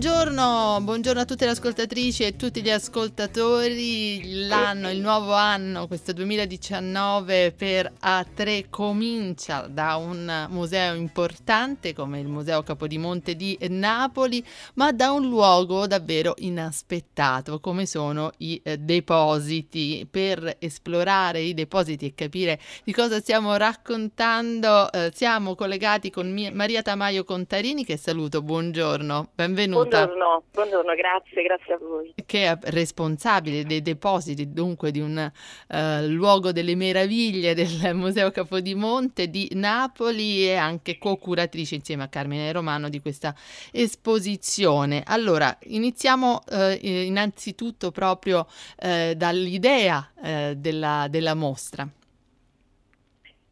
enjoy Buongiorno, buongiorno a tutte le ascoltatrici e tutti gli ascoltatori. L'anno, il nuovo anno, questo 2019 per A3 comincia da un museo importante come il Museo Capodimonte di Napoli, ma da un luogo davvero inaspettato come sono i eh, depositi. Per esplorare i depositi e capire di cosa stiamo raccontando, eh, siamo collegati con mia, Maria Tamaio Contarini che saluto. Buongiorno, benvenuta benvenuta. Buongiorno, buongiorno, grazie, grazie a voi. Che è responsabile dei depositi, dunque di un uh, luogo delle meraviglie del Museo Capodimonte di Napoli e anche co-curatrice insieme a Carmine Romano di questa esposizione. Allora, iniziamo uh, innanzitutto proprio uh, dall'idea della, della mostra.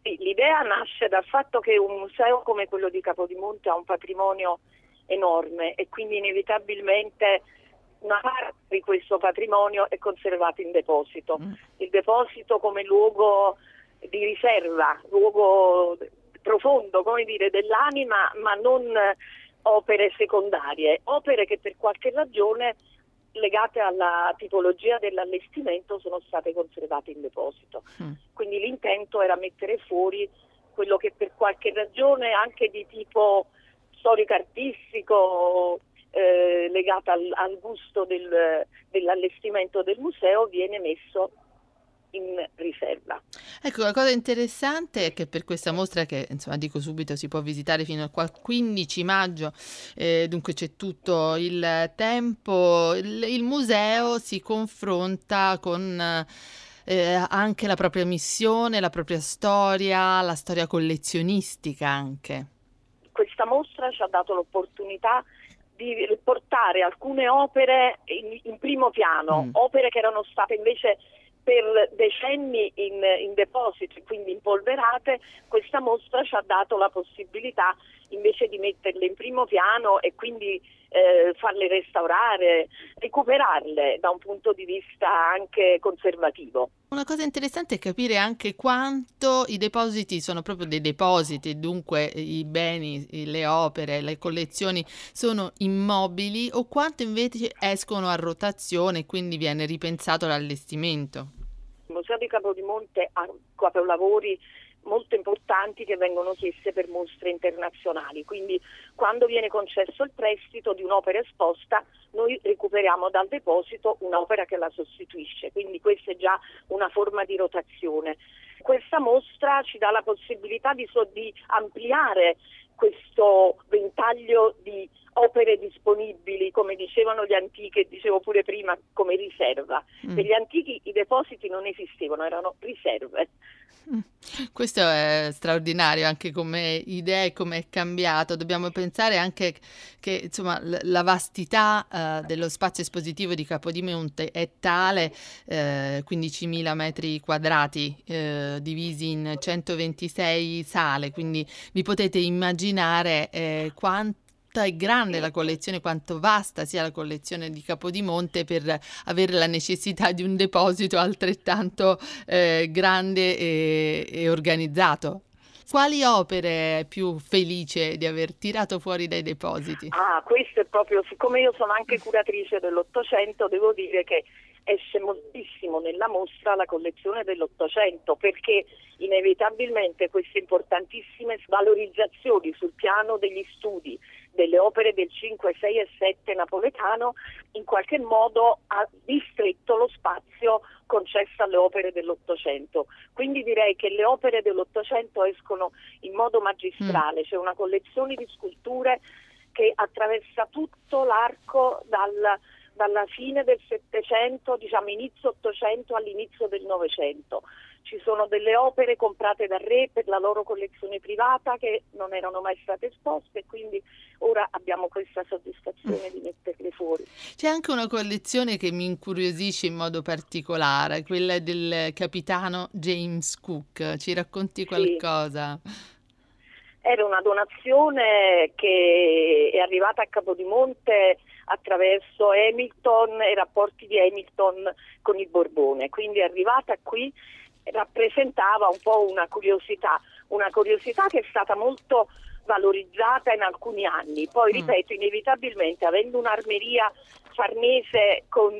l'idea nasce dal fatto che un museo come quello di Capodimonte ha un patrimonio enorme e quindi inevitabilmente una parte di questo patrimonio è conservata in deposito. Mm. Il deposito come luogo di riserva, luogo profondo, come dire, dell'anima, ma non opere secondarie, opere che per qualche ragione legate alla tipologia dell'allestimento sono state conservate in deposito. Mm. Quindi l'intento era mettere fuori quello che per qualche ragione anche di tipo storico-artistico eh, legata al, al gusto del, dell'allestimento del museo viene messo in riserva. Ecco, la cosa interessante è che per questa mostra che, insomma, dico subito, si può visitare fino al 15 maggio, eh, dunque c'è tutto il tempo, il, il museo si confronta con eh, anche la propria missione, la propria storia, la storia collezionistica anche questa mostra ci ha dato l'opportunità di portare alcune opere in, in primo piano, mm. opere che erano state invece per decenni in, in deposito e quindi impolverate, questa mostra ci ha dato la possibilità invece di metterle in primo piano e quindi eh, farle restaurare, recuperarle da un punto di vista anche conservativo. Una cosa interessante è capire anche quanto i depositi sono proprio dei depositi, dunque i beni, le opere, le collezioni sono immobili o quanto invece escono a rotazione e quindi viene ripensato l'allestimento. Il Museo di Capodimonte ha capolavori molto importanti che vengono chieste per mostre internazionali. Quindi quando viene concesso il prestito di un'opera esposta, noi recuperiamo dal deposito un'opera che la sostituisce, quindi questa è già una forma di rotazione. Questa mostra ci dà la possibilità di, so, di ampliare questo ventaglio di opere disponibili, come dicevano gli antichi, e dicevo pure prima, come riserva. Mm. Per gli antichi i depositi non esistevano, erano riserve. Mm. Questo è straordinario anche come idea e come è cambiato. Dobbiamo pensare anche che insomma, la vastità uh, dello spazio espositivo di Capodimonte è tale, eh, 15.000 metri quadrati eh, divisi in 126 sale, quindi vi potete immaginare eh, quanto è grande la collezione, quanto vasta sia la collezione di Capodimonte per avere la necessità di un deposito altrettanto eh, grande e, e organizzato. Quali opere è più felice di aver tirato fuori dai depositi? Ah, questo è proprio, siccome io sono anche curatrice dell'Ottocento, devo dire che esce moltissimo nella mostra la collezione dell'Ottocento perché inevitabilmente queste importantissime valorizzazioni sul piano degli studi delle opere del 5, 6 e 7 napoletano in qualche modo ha distretto lo spazio concesso alle opere dell'Ottocento. Quindi direi che le opere dell'Ottocento escono in modo magistrale, mm. c'è una collezione di sculture che attraversa tutto l'arco dal dalla fine del Settecento, diciamo inizio Ottocento all'inizio del Novecento. Ci sono delle opere comprate dal re per la loro collezione privata che non erano mai state esposte e quindi ora abbiamo questa soddisfazione di metterle fuori. C'è anche una collezione che mi incuriosisce in modo particolare, quella del capitano James Cook. Ci racconti qualcosa? Sì. Era una donazione che è arrivata a Capodimonte attraverso Hamilton e i rapporti di Hamilton con il Borbone, quindi è arrivata qui rappresentava un po' una curiosità, una curiosità che è stata molto valorizzata in alcuni anni. Poi, mm. ripeto, inevitabilmente avendo un'armeria farnese con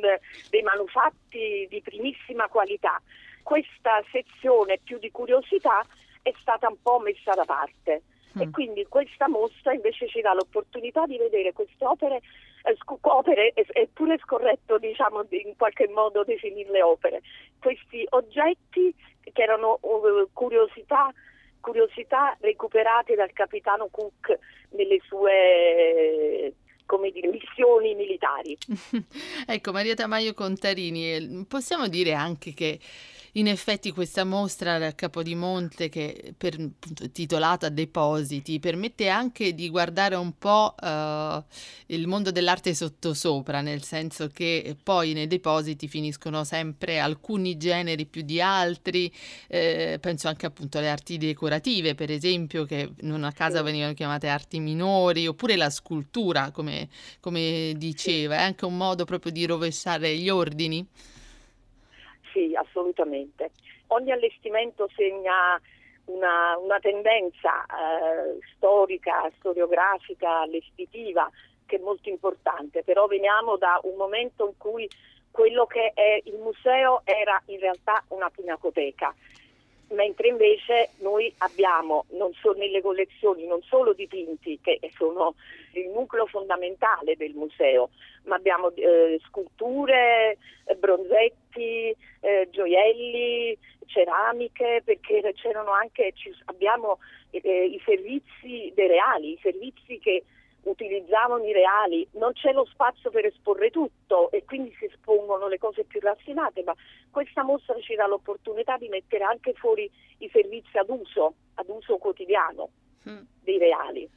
dei manufatti di primissima qualità, questa sezione più di curiosità è stata un po' messa da parte. Mm. E quindi questa mostra invece ci dà l'opportunità di vedere queste opere, eh, opere è, pure scorretto diciamo in qualche modo definirle opere, questi oggetti che erano uh, curiosità curiosità recuperate dal capitano Cook nelle sue come dire, missioni militari. ecco, Maria Tamaio Contarini, eh, possiamo dire anche che in effetti questa mostra a Capodimonte, che per, titolata Depositi, permette anche di guardare un po' uh, il mondo dell'arte sottosopra, nel senso che poi nei depositi finiscono sempre alcuni generi più di altri, eh, penso anche appunto alle arti decorative, per esempio, che non a casa venivano chiamate arti minori, oppure la scultura, come, come diceva, è anche un modo proprio di rovesciare gli ordini. Sì, assolutamente. Ogni allestimento segna una, una tendenza eh, storica, storiografica, allestitiva che è molto importante, però veniamo da un momento in cui quello che è il museo era in realtà una pinacoteca mentre invece noi abbiamo non solo nelle collezioni non solo dipinti che sono il nucleo fondamentale del museo, ma abbiamo eh, sculture, eh, bronzetti, eh, gioielli, ceramiche, perché c'erano anche, abbiamo eh, i servizi dei reali, i servizi che utilizzavano i reali, non c'è lo spazio per esporre tutto e quindi si espongono le cose più raffinate, ma questa mostra ci dà l'opportunità di mettere anche fuori i servizi ad uso, ad uso quotidiano mm. dei reali.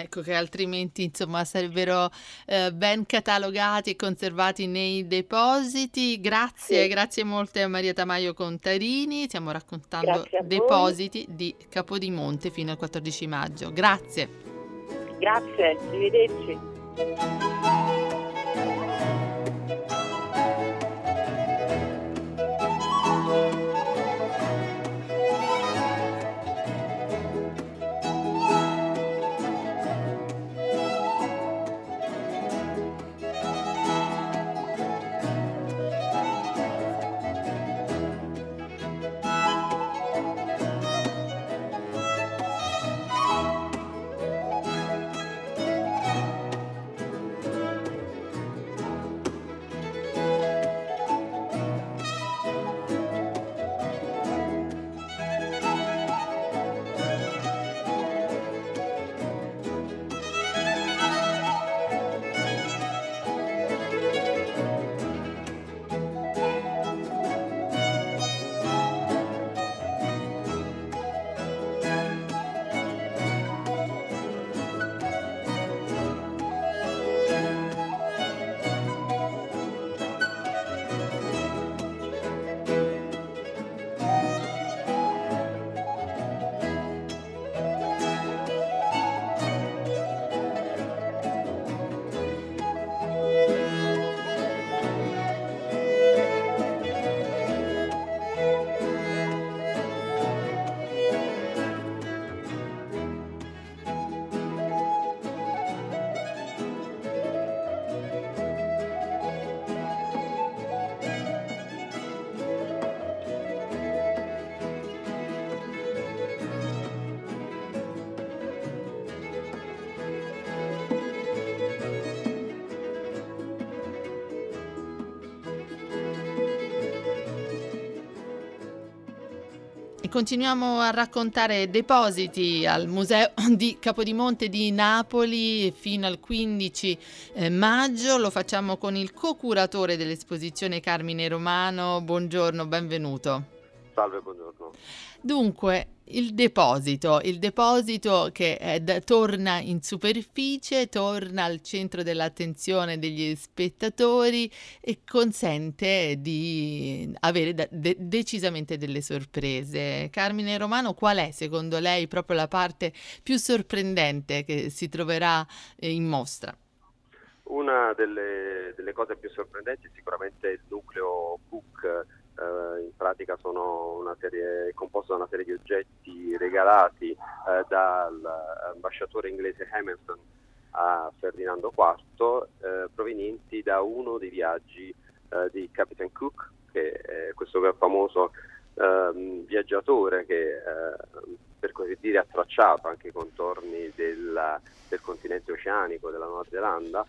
Ecco che altrimenti insomma sarebbero eh, ben catalogati e conservati nei depositi. Grazie, sì. grazie molte a Maria Tamaio Contarini. Stiamo raccontando depositi di Capodimonte fino al 14 maggio. Grazie. Grazie, arrivederci. Continuiamo a raccontare depositi al Museo di Capodimonte di Napoli fino al 15 eh, maggio. Lo facciamo con il co-curatore dell'esposizione Carmine Romano. Buongiorno, benvenuto. Salve, buongiorno. Dunque, il deposito, il deposito che eh, da, torna in superficie, torna al centro dell'attenzione degli spettatori e consente di avere da, de, decisamente delle sorprese. Carmine Romano, qual è secondo lei proprio la parte più sorprendente che si troverà eh, in mostra? Una delle, delle, cose più sorprendenti è sicuramente il nucleo book eh, in pratica sono serie, composto da una serie di oggetti regalati eh, dall'ambasciatore inglese Hamilton a Ferdinando IV, eh, provenienti da uno dei viaggi eh, di Captain Cook, che è questo famoso ehm, viaggiatore che eh, per così dire ha tracciato anche i contorni della, del continente oceanico della Nuova Zelanda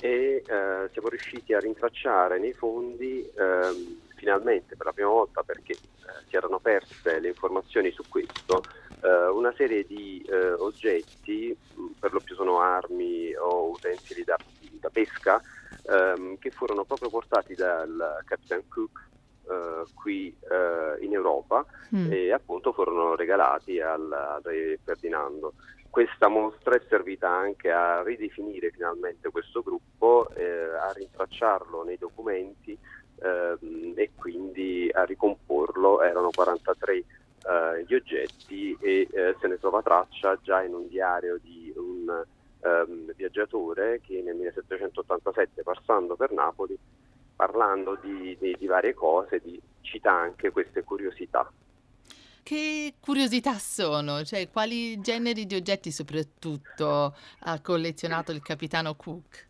e eh, siamo riusciti a rintracciare nei fondi ehm, finalmente per la prima volta perché eh, si erano perse le informazioni su questo eh, una serie di eh, oggetti per lo più sono armi o utensili da, da pesca ehm, che furono proprio portati dal Captain Cook Uh, qui uh, in Europa mm. e appunto furono regalati al, al, re Ferdinando. Questa mostra è servita anche a ridefinire finalmente questo gruppo, eh, a rintracciarlo nei documenti eh, e quindi a ricomporlo. Erano 43 eh, gli oggetti e eh, se ne trova traccia già in un diario di un ehm, viaggiatore che nel 1787 passando per Napoli parlando di, di, di varie cose di, cita anche queste curiosità. Che curiosità sono? Cioè, quali generi di oggetti soprattutto ha collezionato il capitano Cook?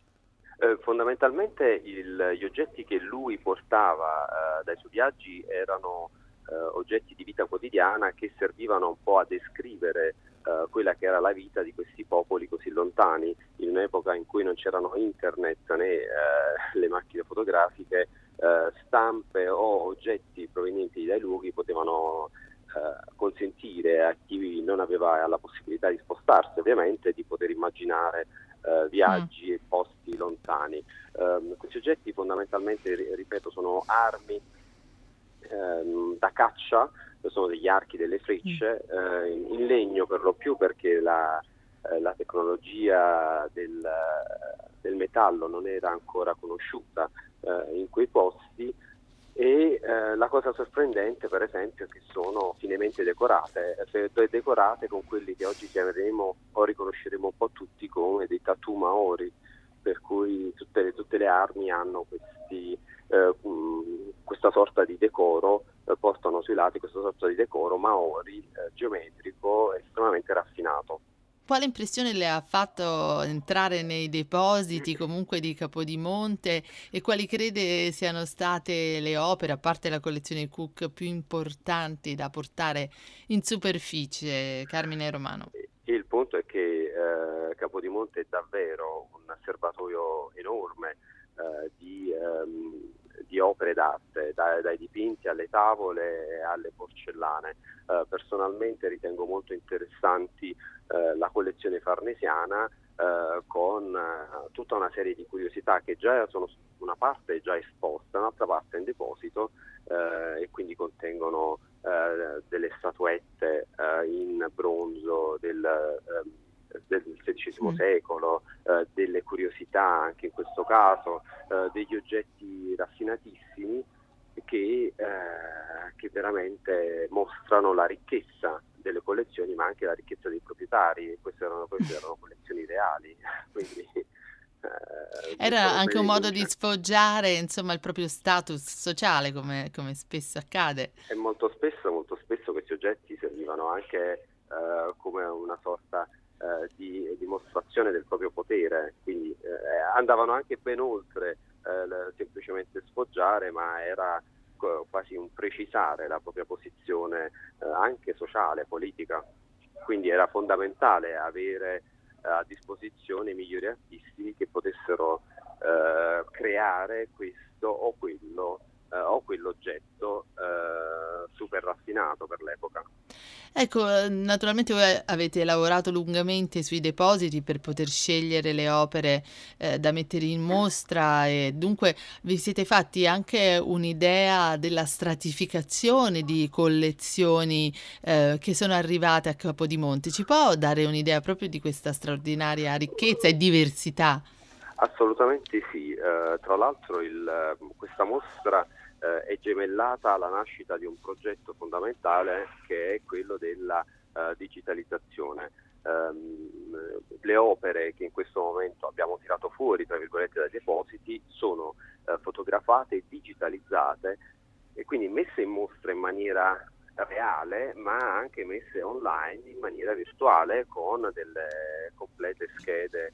Eh, fondamentalmente il, gli oggetti che lui portava eh, dai suoi viaggi erano eh, oggetti di vita quotidiana che servivano un po' a descrivere eh, quella che era la vita di questi popoli così lontani in un'epoca in cui non c'erano internet né eh, le macchine fotografiche, eh, stampe o oggetti provenienti dai luoghi potevano consentire a chi non aveva la possibilità di spostarsi ovviamente di poter immaginare eh, viaggi mm. e posti lontani. Um, questi oggetti fondamentalmente, ripeto, sono armi um, da caccia, sono degli archi, delle frecce, mm. uh, in, in, legno per lo più perché la, uh, la tecnologia del, del, metallo non era ancora conosciuta uh, in quei posti e eh, la cosa sorprendente per esempio è che sono finemente decorate, decorate con quelli che oggi chiameremo o riconosceremo un po' tutti come dei tattoo maori, per cui tutte le, tutte le armi hanno questi, eh, questa sorta di decoro, eh, portano sui lati questa sorta di decoro maori eh, geometrico estremamente raffinato. Quale impressione le ha fatto entrare nei depositi comunque di Capodimonte e quali crede siano state le opere, a parte la collezione Cook, più importanti da portare in superficie, Carmine Romano? Il punto è che eh, Capodimonte è davvero un serbatoio enorme eh, di, ehm, di, opere d'arte, dai, dai, dipinti alle tavole e alle porcellane. Eh, personalmente ritengo molto interessanti eh, la collezione farnesiana eh, con eh, tutta una serie di curiosità che già sono una parte già esposta, un'altra parte in deposito eh, e quindi contengono delle statuette in bronzo del, ehm, del XVI mm. secolo, delle curiosità anche in questo caso, degli oggetti raffinatissimi che, che veramente mostrano la ricchezza delle collezioni ma anche la ricchezza dei proprietari, queste erano, queste erano collezioni reali, quindi... Eh, Era anche un modo di sfoggiare insomma, il proprio status sociale, come, come, spesso accade. E molto spesso, molto spesso questi oggetti servivano anche eh, come una sorta eh, di dimostrazione del proprio potere, quindi eh, andavano anche ben oltre eh, semplicemente sfoggiare, ma era quasi un precisare la propria posizione eh, anche sociale, politica. Quindi era fondamentale avere eh, a disposizione migliori artisti che potessero eh, creare questo o quello eh, o quell'oggetto eh, super raffinato per l'epoca. Ecco, eh, naturalmente voi avete lavorato lungamente sui depositi per poter scegliere le opere eh, da mettere in mostra e dunque vi siete fatti anche un'idea della stratificazione di collezioni eh, che sono arrivate a Capodimonte. Ci può dare un'idea proprio di questa straordinaria ricchezza e diversità? Assolutamente sì, eh, tra l'altro il, questa mostra eh, è gemellata alla nascita di un progetto fondamentale che è quello della eh, digitalizzazione. Um, le opere che in questo momento abbiamo tirato fuori tra virgolette dai depositi sono uh, fotografate e digitalizzate quindi messe in mostra in maniera reale ma anche messe online in maniera virtuale con delle complete schede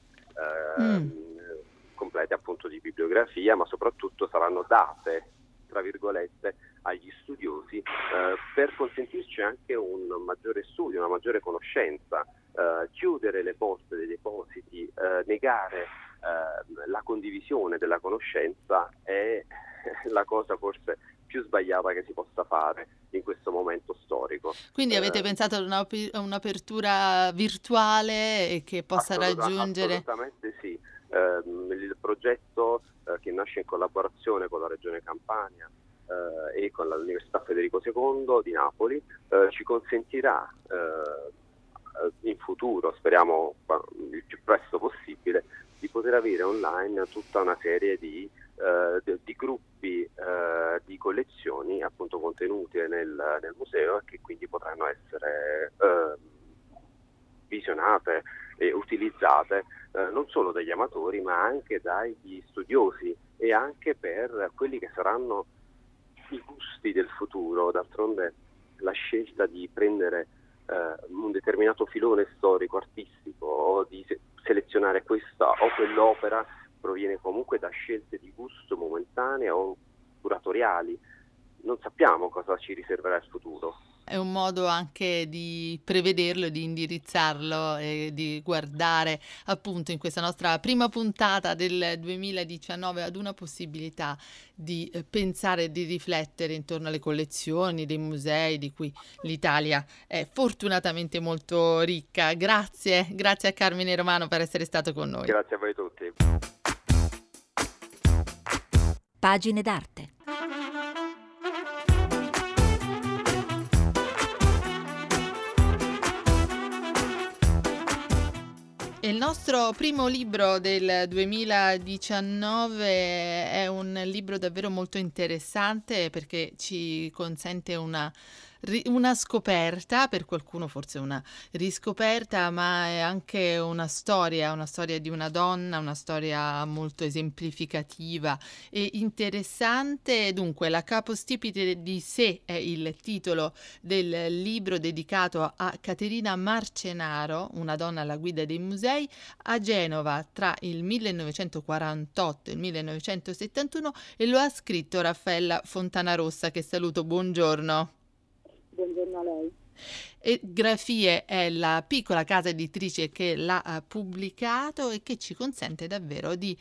mm. complete appunto di bibliografia ma soprattutto saranno date tra virgolette agli studiosi eh, per consentirci anche un maggiore studio, una maggiore conoscenza, eh, chiudere le porte dei depositi, eh, negare eh, la condivisione della conoscenza è la cosa forse più sbagliata che si possa fare in questo momento storico. Quindi avete eh, pensato a un'apertura virtuale che possa assoluta, raggiungere... Assolutamente sì. Eh, il progetto eh, che nasce in collaborazione con la Regione Campania eh, e con l'Università Federico II di Napoli eh, ci consentirà in futuro, speriamo il più presto possibile, di poter avere online tutta una serie di eh, di gruppi eh, di collezioni appunto contenute nel, nel, museo e che quindi potranno essere eh, visionate e utilizzate eh, non solo dagli amatori ma anche dagli studiosi e anche per quelli che saranno i gusti del futuro. D'altronde la scelta di prendere eh, un determinato filone storico, artistico o di se- selezionare questa o quell'opera proviene comunque da scelte di gusto momentanee o curatoriali. Non sappiamo cosa ci riserverà il futuro. È un modo anche di prevederlo, di indirizzarlo e di guardare appunto in questa nostra prima puntata del 2019 ad una possibilità di eh, pensare e di riflettere intorno alle collezioni dei musei di cui l'Italia è fortunatamente molto ricca. Grazie, grazie a Carmine Romano per essere stato con noi. Grazie a voi tutti. Pagine d'arte. Il nostro primo libro del 2019 è un libro davvero molto interessante perché ci consente una una scoperta, per qualcuno forse una riscoperta, ma è anche una storia, una storia di una donna, una storia molto esemplificativa e interessante. Dunque, La capostipite di sé è il titolo del libro dedicato a Caterina Marcenaro, una donna alla guida dei musei, a Genova tra il 1948 e il 1971 e lo ha scritto Raffaella Fontanarossa, che saluto, buongiorno buongiorno a lei. E Grafie è la piccola casa editrice che l'ha pubblicato e che ci consente davvero di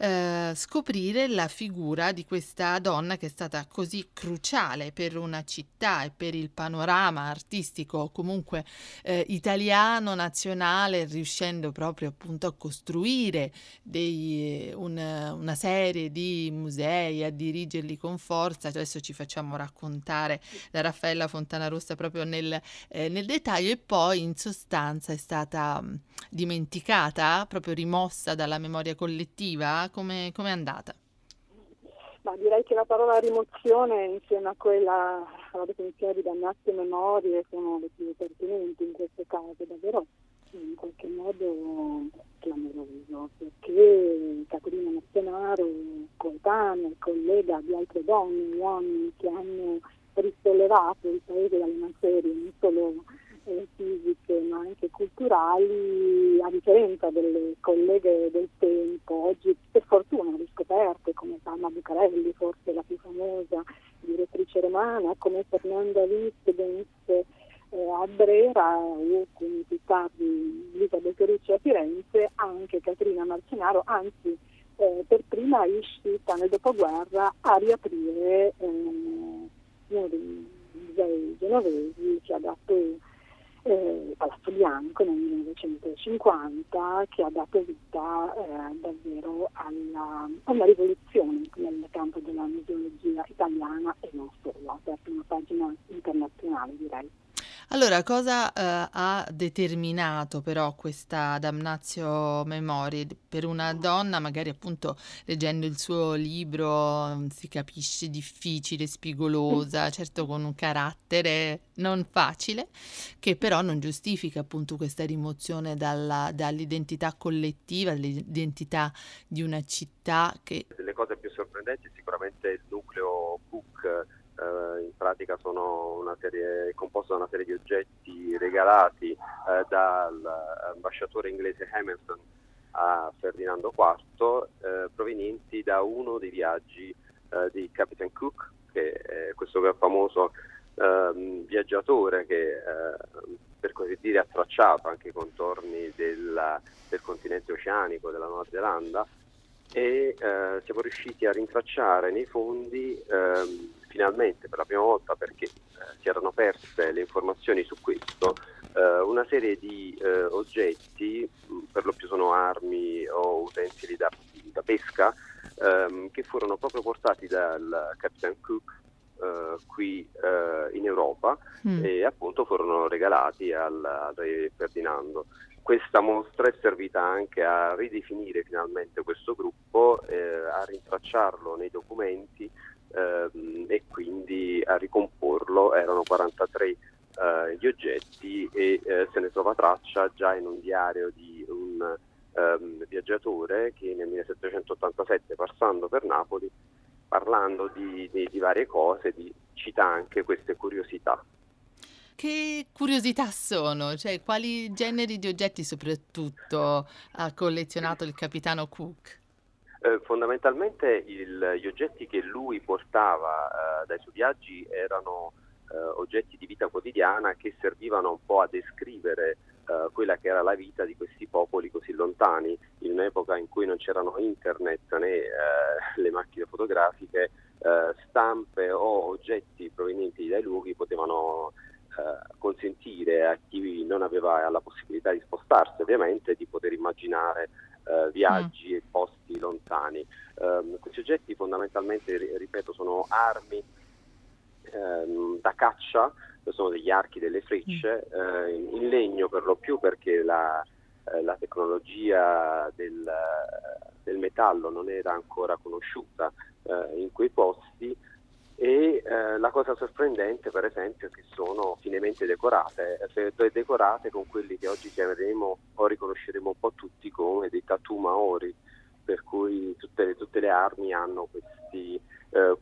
eh, scoprire la figura di questa donna che è stata così cruciale per una città e per il panorama artistico comunque eh, italiano, nazionale, riuscendo proprio appunto a costruire dei, un, una serie di musei, a dirigerli con forza. Adesso ci facciamo raccontare da Raffaella Fontanarossa proprio nel, eh, nel dettaglio e poi in sostanza è stata mh, dimenticata, proprio rimossa dalla memoria collettiva come è andata? Ma direi che la parola rimozione insieme a quella alla definizione di dannazio memorie sono le più pertinenti in questo caso, davvero in qualche modo clamoroso, perché Caterina Martenaro, coetanea, collega di altre donne, uomini che hanno risollevato il paese dalle macerie, non solo eh, fisiche ma anche culturali, a differenza delle colleghe del tempo, oggi per fortuna riscoperte come Palma Bucarelli, forse la più famosa direttrice romana, come Fernanda Wittgens eh, a Brera o come più tardi Lisa Beccherucci a Firenze, anche Caterina Marcenaro, anzi eh, per prima è riuscita nel dopoguerra a riaprire eh, dei musei genovesi che ha dato eh, Palazzo Bianco nel 1950 che ha dato vita eh, davvero alla, a una rivoluzione nel campo della museologia italiana e non solo, ha aperto una pagina internazionale direi. Allora, cosa eh, ha determinato però questa damnatio memorie per una donna, magari appunto leggendo il suo libro mm, si capisce difficile, spigolosa, certo con un carattere non facile, che però non giustifica appunto questa rimozione dalla, dall'identità collettiva, dall'identità di una città che... Le cose più sorprendenti sicuramente il nucleo Cook eh, in pratica sono serie, composto da una serie di oggetti regalati eh, dall'ambasciatore inglese Hamilton a Ferdinando IV, eh, provenienti da uno dei viaggi eh, di Captain Cook, che è questo famoso ehm, viaggiatore che eh, per così dire ha tracciato anche i contorni della, del continente oceanico della Nuova Zelanda e eh, siamo riusciti a rintracciare nei fondi ehm, finalmente per la prima volta perché eh, si erano perse le informazioni su questo eh, una serie di eh, oggetti per lo più sono armi o utensili da, da pesca ehm, che furono proprio portati dal Captain Cook Uh, qui uh, in Europa mm. e appunto furono regalati al, al, re Ferdinando questa mostra è servita anche a ridefinire finalmente questo gruppo, eh, a rintracciarlo nei documenti ehm, e quindi a ricomporlo. Erano 43 eh, gli oggetti e eh, se ne trova traccia già in un diario di un ehm, viaggiatore che nel 1787 passando per Napoli parlando di, di, di varie cose di, cita anche queste curiosità. Che curiosità sono? Cioè, quali generi di oggetti soprattutto ha collezionato il capitano Cook? Eh, fondamentalmente il, gli oggetti che lui portava eh, dai suoi viaggi erano eh, oggetti di vita quotidiana che servivano un po' a descrivere eh, quella che era la vita di questi popoli così lontani, in un'epoca in cui non c'erano internet né eh, le macchine fotografiche, eh, stampe o oggetti provenienti dai luoghi potevano consentire a chi non aveva la possibilità di spostarsi ovviamente di poter immaginare eh, viaggi mm. e posti lontani. Um, questi oggetti fondamentalmente, ripeto, sono armi um, da caccia, sono degli archi, delle frecce, mm. uh, in, in, legno per lo più perché la, uh, la tecnologia del, del, metallo non era ancora conosciuta uh, in quei posti e eh, la cosa sorprendente per esempio è che sono finemente decorate, decorate con quelli che oggi chiameremo o riconosceremo un po' tutti come dei tattoo maori, per cui tutte le, tutte le armi hanno questi, eh,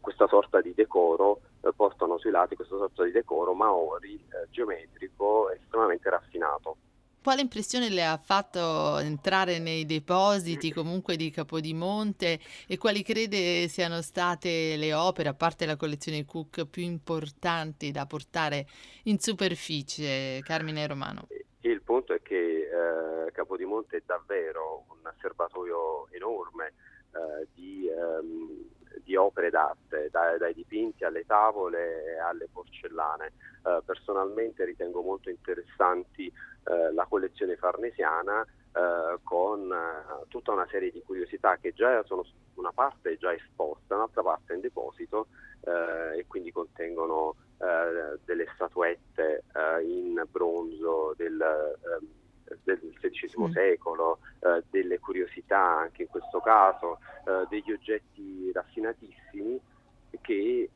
questa sorta di decoro, eh, portano sui lati questa sorta di decoro maori eh, geometrico estremamente raffinato. Quale impressione le ha fatto entrare nei depositi comunque di Capodimonte e quali crede siano state le opere, a parte la collezione Cook, più importanti da portare in superficie, Carmine Romano? Il punto è che eh, Capodimonte è davvero un serbatoio enorme eh, di, ehm, di, opere d'arte, dai, dai, dipinti alle tavole alle porcellane. Eh, personalmente ritengo molto interessanti eh, la collezione farnesiana eh, con eh, tutta una serie di curiosità che già sono una parte già esposta, un'altra parte in deposito eh, e quindi contengono eh, delle statuette in bronzo del, ehm, del XVI mm. secolo, delle curiosità anche in questo caso, degli oggetti raffinatissimi che,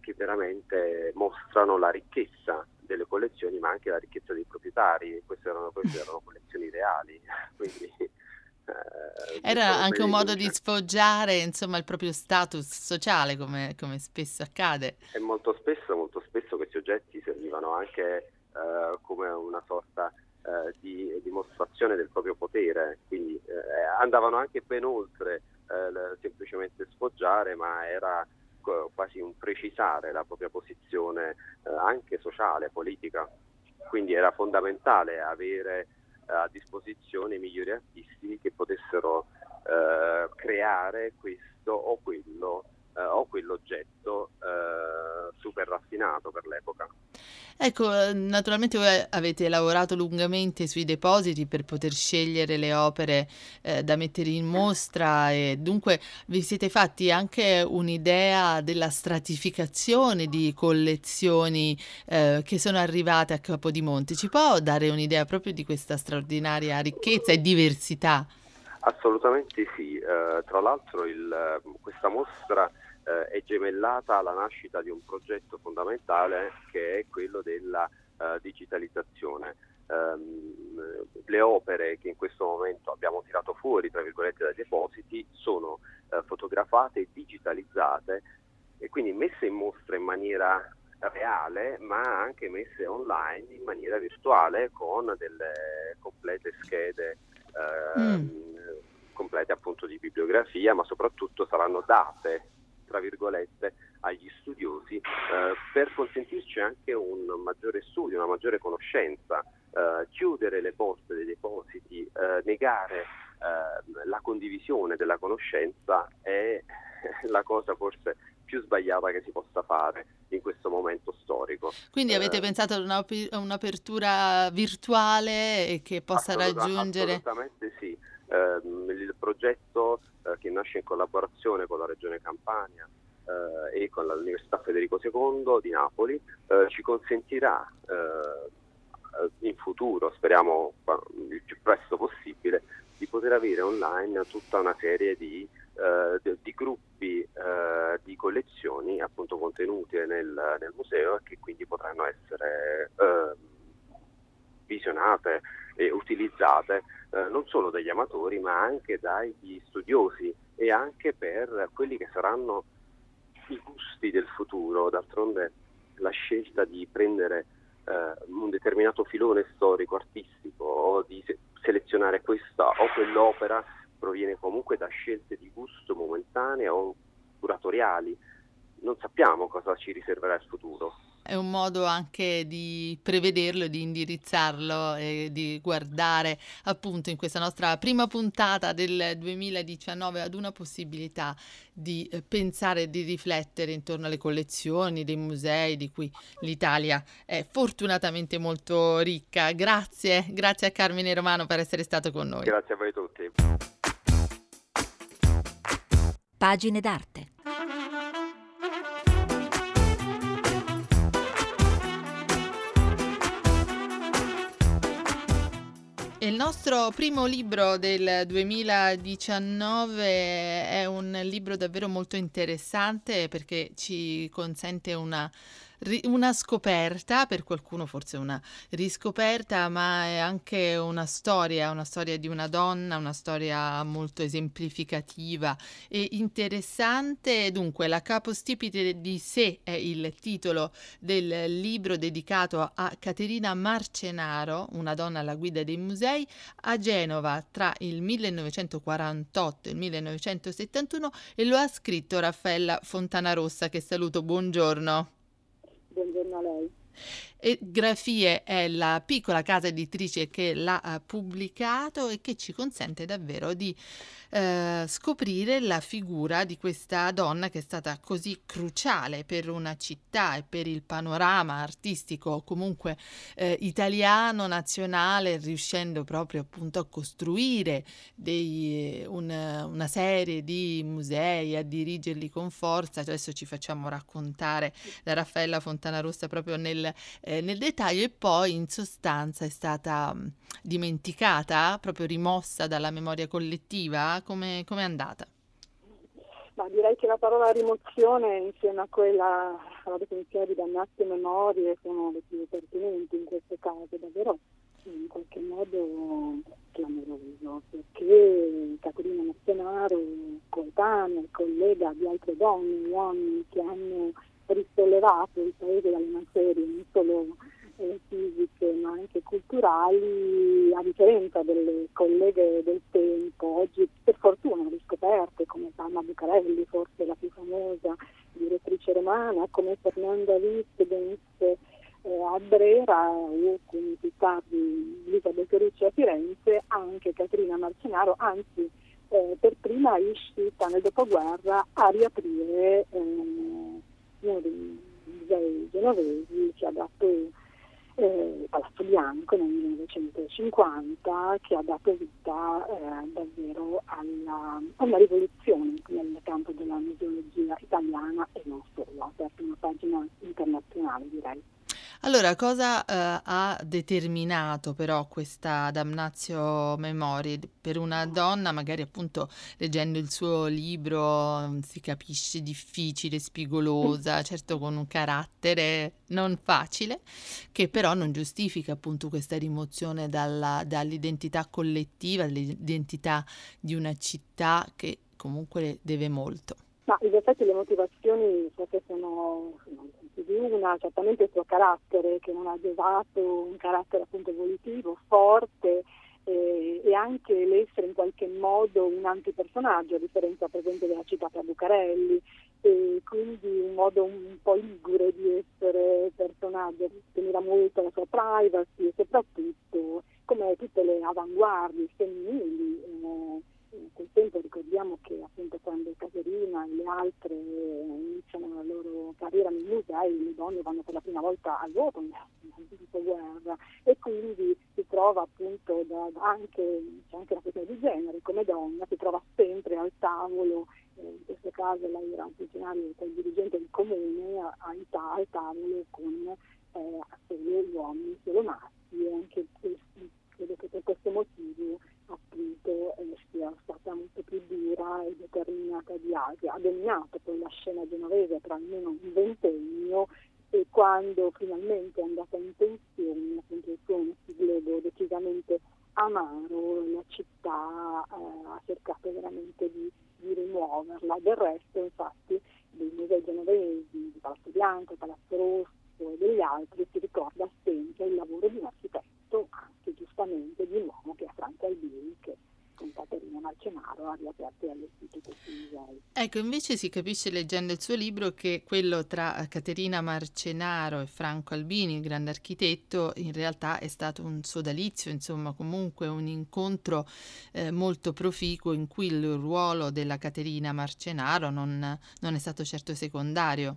che veramente mostrano la ricchezza delle collezioni ma anche la ricchezza dei proprietari, queste erano, queste erano collezioni reali, quindi... Eh, Era anche un modo di sfoggiare insomma, il proprio status sociale, come, come, spesso accade. E molto spesso, molto spesso questi oggetti servivano anche eh, come una sorta eh, di dimostrazione del proprio potere, quindi eh, andavano anche ben oltre eh, semplicemente sfoggiare, ma era quasi un precisare la propria posizione eh, anche sociale, politica. Quindi era fondamentale avere eh, a disposizione i migliori artisti che potessero creare questo o quello eh, o quell'oggetto eh, super raffinato per l'epoca. Ecco, eh, naturalmente voi avete lavorato lungamente sui depositi per poter scegliere le opere eh, da mettere in mostra e dunque vi siete fatti anche un'idea della stratificazione di collezioni eh, che sono arrivate a Capodimonte. Ci può dare un'idea proprio di questa straordinaria ricchezza e diversità? Assolutamente sì, eh, tra l'altro il, questa mostra eh, è gemellata alla nascita di un progetto fondamentale che è quello della eh, digitalizzazione. Um, le opere che in questo momento abbiamo tirato fuori tra virgolette dai depositi sono uh, fotografate digitalizzate e quindi messe in mostra in maniera reale ma anche messe online in maniera virtuale con delle complete schede eh, mm. complete appunto di bibliografia ma soprattutto saranno date tra virgolette agli studiosi eh, per consentirci anche un maggiore studio, una maggiore conoscenza, eh, chiudere le porte dei depositi, eh, negare eh, la condivisione della conoscenza è la cosa forse più sbagliata che si possa fare in questo momento storico. Quindi avete eh, pensato a un'apertura virtuale che possa assoluta, raggiungere... Assolutamente sì. Eh, il progetto eh, che nasce in collaborazione con la Regione Campania eh, e con l'Università Federico II di Napoli eh, ci consentirà eh, in futuro, speriamo il più presto possibile, di poter avere online tutta una serie di, di, di gruppi di collezioni appunto contenute nel, nel, museo e che quindi potranno essere visionate e utilizzate eh, non solo dagli amatori ma anche dagli studiosi e anche per quelli che saranno i gusti del futuro, d'altronde la scelta di prendere eh, un determinato filone storico, artistico o di se- selezionare questa o quell'opera proviene comunque da scelte di gusto momentanee o curatoriali. Non sappiamo cosa ci riserverà il futuro è un modo anche di prevederlo, di indirizzarlo e di guardare appunto in questa nostra prima puntata del 2019 ad una possibilità di eh, pensare e di riflettere intorno alle collezioni dei musei di cui l'Italia è fortunatamente molto ricca. Grazie, grazie a Carmine Romano per essere stato con noi. Grazie a voi tutti. Pagine d'arte. Il nostro primo libro del 2019 è un libro davvero molto interessante perché ci consente una una scoperta, per qualcuno forse una riscoperta, ma è anche una storia, una storia di una donna, una storia molto esemplificativa e interessante. Dunque, La capostipite di sé è il titolo del libro dedicato a Caterina Marcenaro, una donna alla guida dei musei, a Genova tra il 1948 e il 1971 e lo ha scritto Raffaella Fontanarossa, che saluto, buongiorno buongiorno a lei. E Grafie è la piccola casa editrice che l'ha eh, pubblicato e che ci consente davvero di eh, scoprire la figura di questa donna che è stata così cruciale per una città e per il panorama artistico comunque eh, italiano, nazionale, riuscendo proprio appunto a costruire dei, un, una serie di musei, a dirigerli con forza. Adesso ci facciamo raccontare da Raffaella Fontanarossa proprio nel eh, nel dettaglio e poi in sostanza è stata mh, dimenticata, proprio rimossa dalla memoria collettiva? Come è andata? Ma direi che la parola rimozione insieme a quella alla definizione di dannazio memorie sono le più pertinenti in questo caso, davvero in qualche modo clamoroso, perché Caterina Marcenaro, coetanea, collega di altre donne, uomini che hanno risollevato il paese dalle macerie non solo eh, fisiche ma anche culturali, a differenza delle colleghe del tempo, oggi per fortuna riscoperte come Palma Bucarelli, forse la più famosa direttrice romana, come Fernanda Wittgens eh, a Brera o come più tardi Elisabetta Ricci a Firenze, anche Caterina Marcenaro, anzi eh, per prima è riuscita nel dopoguerra a riaprire eh, dei musei genovesi che ha dato eh, Palazzo Bianco nel 1950 che ha dato vita eh, davvero alla, a una rivoluzione nel campo della museologia italiana e non solo, ha aperto una pagina internazionale direi. Allora, cosa eh, ha determinato però questa damnatio memorie per una donna, magari appunto leggendo il suo libro mm, si capisce difficile, spigolosa, certo con un carattere non facile, che però non giustifica appunto questa rimozione dalla, dall'identità collettiva, dall'identità di una città che comunque deve molto. Ma in effetti le motivazioni forse sono, sono di una, certamente il suo carattere che non ha giovato, un carattere appunto evolutivo, forte eh, e anche l'essere in qualche modo un antipersonaggio, a differenza per esempio della citata Bucarelli, e quindi un modo un po' ligure di essere personaggio, teneva molto la sua privacy e soprattutto come tutte le avanguardie femminili. Eh, quel tempo ricordiamo che appunto quando Caterina e le altre iniziano la loro carriera nei musei, le donne vanno per la prima volta al voto nel dopoguerra e quindi si trova appunto da, da anche, c'è anche la questione di genere, come donna si trova sempre al tavolo, eh, in questo caso lei era un funzionario il dirigente del comune, a, a, al tavolo con eh, solo uomini, solo maschi e anche questi, credo che per questo motivo appunto eh, sia stata molto più dura e determinata di altri. Ha dominato poi la scena genovese per almeno un ventennio e quando finalmente è andata in pensione, appunto il suo sigillo decisamente amaro, la città eh, ha cercato veramente di, di, rimuoverla. Del resto, infatti, dei musei genovesi, di Palazzo Bianco, Palazzo Rosso e degli altri si ricorda sempre il lavoro di un architetto, anche giustamente di un uomo che è Franco Albini, che con Caterina Marcenaro ha riaperto allestito questi musei. Ecco, invece si capisce leggendo il suo libro che quello tra Caterina Marcenaro e Franco Albini, il grande architetto, in realtà è stato un sodalizio, insomma comunque un incontro eh, molto proficuo in cui il ruolo della Caterina Marcenaro non, non è stato certo secondario.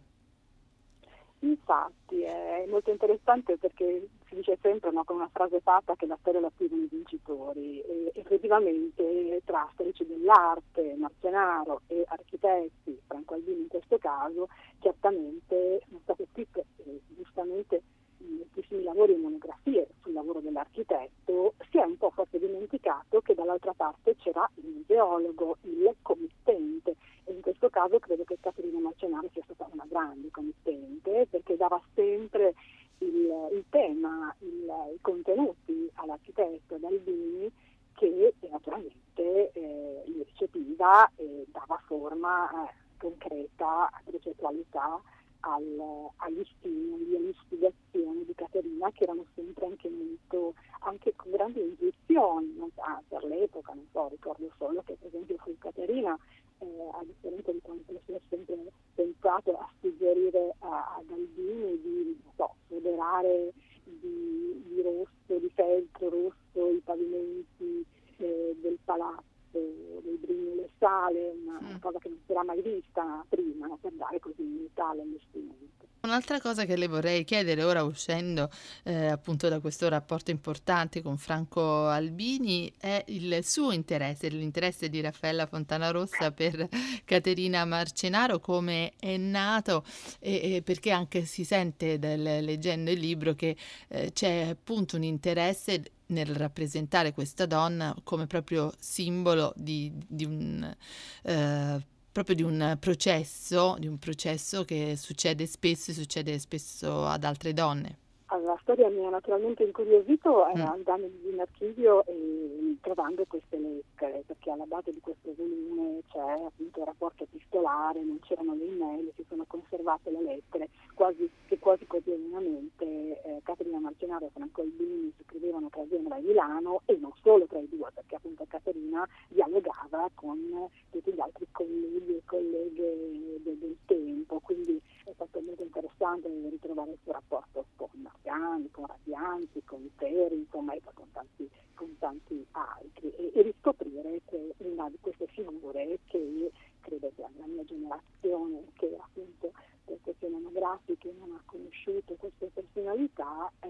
Infatti è molto interessante perché si dice sempre no, con una frase fatta che la storia la scrivono i vincitori. E effettivamente tra storici dell'arte, Marcenaro e architetti, Franco Albini in questo caso, certamente sono state scritte eh, giustamente moltissimi lavori e monografie sul lavoro dell'architetto, si è un po' forse dimenticato che dall'altra parte c'era il museologo, il committente e in questo caso credo che Caterina Marcenaro sia stata una grande committente perché dava sempre il, il tema, il, i contenuti all'architetto Dalbini che naturalmente eh, li recepiva e dava forma eh, concreta, progettualità al, agli stimoli, alle ispirazioni di Caterina che erano sempre anche molto, anche con grandi intuizioni, ah, per l'epoca, non so, ricordo solo che per esempio fu Caterina, eh, a differenza di quanto si è sempre pensato a suggerire a, ad Albini di so, foderare di, di, rosso, di feltro rosso i pavimenti eh, del palazzo dei Brignole Sale, una, mm. cosa che non si era mai vista prima, no? per dare così unità all'allestimento. Un'altra cosa che le vorrei chiedere ora uscendo eh, appunto da questo rapporto importante con Franco Albini è il suo interesse, l'interesse di Raffaella Fontanarossa per Caterina Marcenaro, come è nato e, e perché anche si sente del, leggendo il libro che eh, c'è appunto un interesse nel rappresentare questa donna come proprio simbolo di, di un eh, proprio di un processo, di un processo che succede spesso e succede spesso ad altre donne. Allora, la storia mi ha naturalmente incuriosito eh, mm. andando in archivio e trovando queste lettere, perché alla base di questo volume c'è appunto il rapporto epistolare, non c'erano le email, si sono conservate le lettere, quasi, che quasi quotidianamente eh, Caterina Marcenaro e Franco Albini scrivevano tra Genova e Milano e non solo tra i due, perché appunto Caterina dialogava con tutti gli altri colleghi e colleghe de- del tempo, quindi è stato molto interessante ritrovare il suo rapporto con Marciani, con Radianti, con Teri, insomma, e con tanti, con tanti altri, e, e, riscoprire che una di queste figure che credo che la mia generazione, che appunto per questioni anagrafiche non ha conosciuto queste personalità, eh,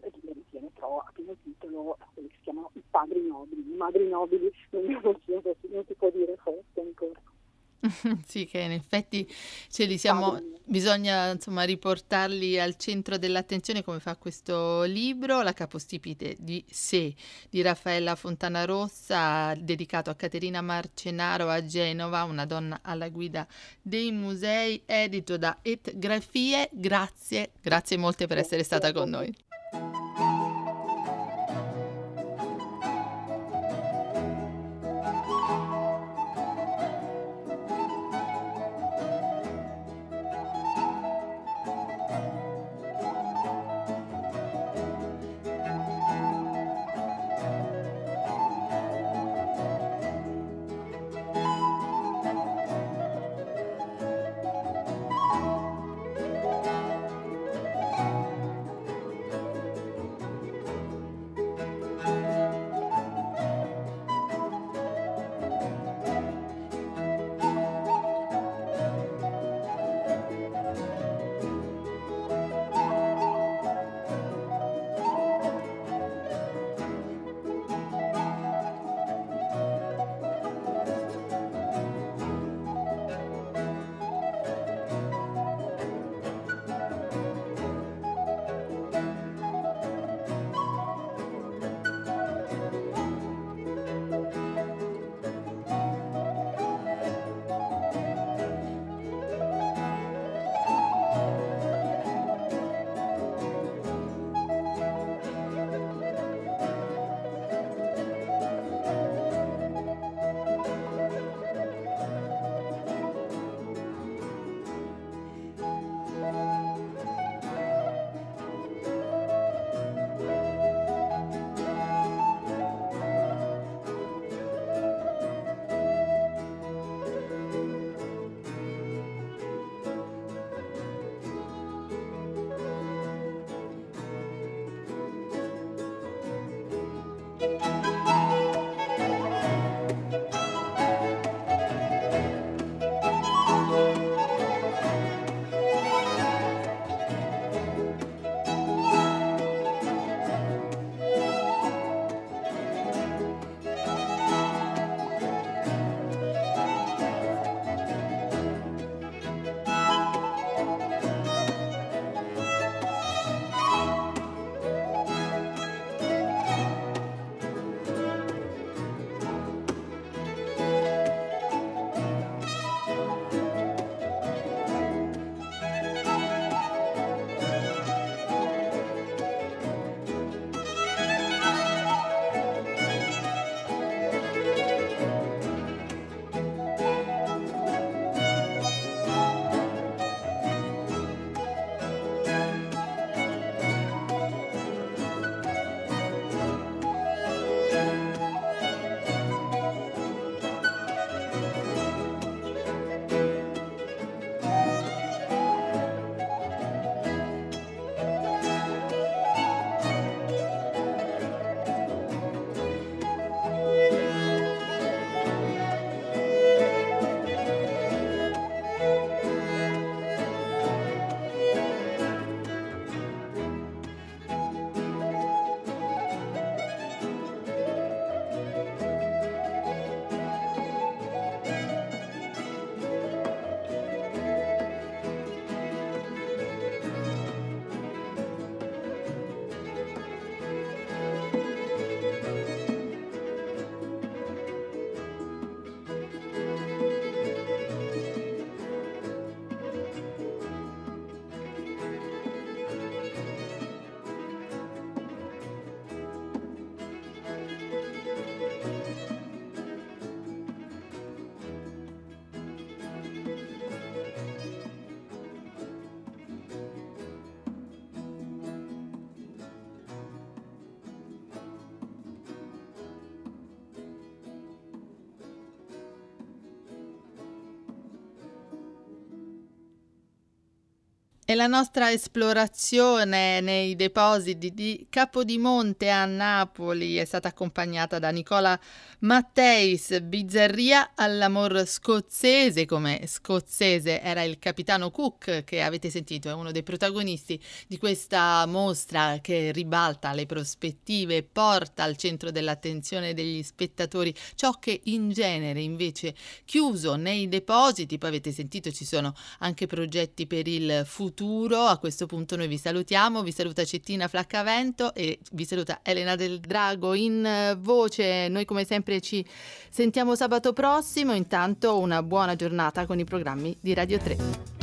le ritiene però a pieno titolo quelli che si chiamano i padri nobili, i madri nobili non, si, non si può dire forse ancora. sì, che in effetti ce li siamo, bisogna insomma riportarli al centro dell'attenzione come fa questo libro, La capostipite di sé di Raffaella Fontanarossa, dedicato a Caterina Marcenaro a Genova, una donna alla guida dei musei, edito da Etgrafie. Grazie, grazie molte per essere stata con noi. La nostra esplorazione nei depositi di Capodimonte a Napoli. È stata accompagnata da Nicola Matteis, Bizzarria all'amor scozzese, come scozzese era il capitano Cook che avete sentito, è uno dei protagonisti di questa mostra che ribalta le prospettive porta al centro dell'attenzione degli spettatori ciò che in genere invece chiuso nei depositi, poi avete sentito ci sono anche progetti per il futuro futuro. A questo punto noi vi salutiamo, vi saluta Cettina Flaccavento e vi saluta Elena del Drago in eh, voce. Noi come sempre ci sentiamo sabato prossimo, intanto una buona giornata con i programmi di Radio 3.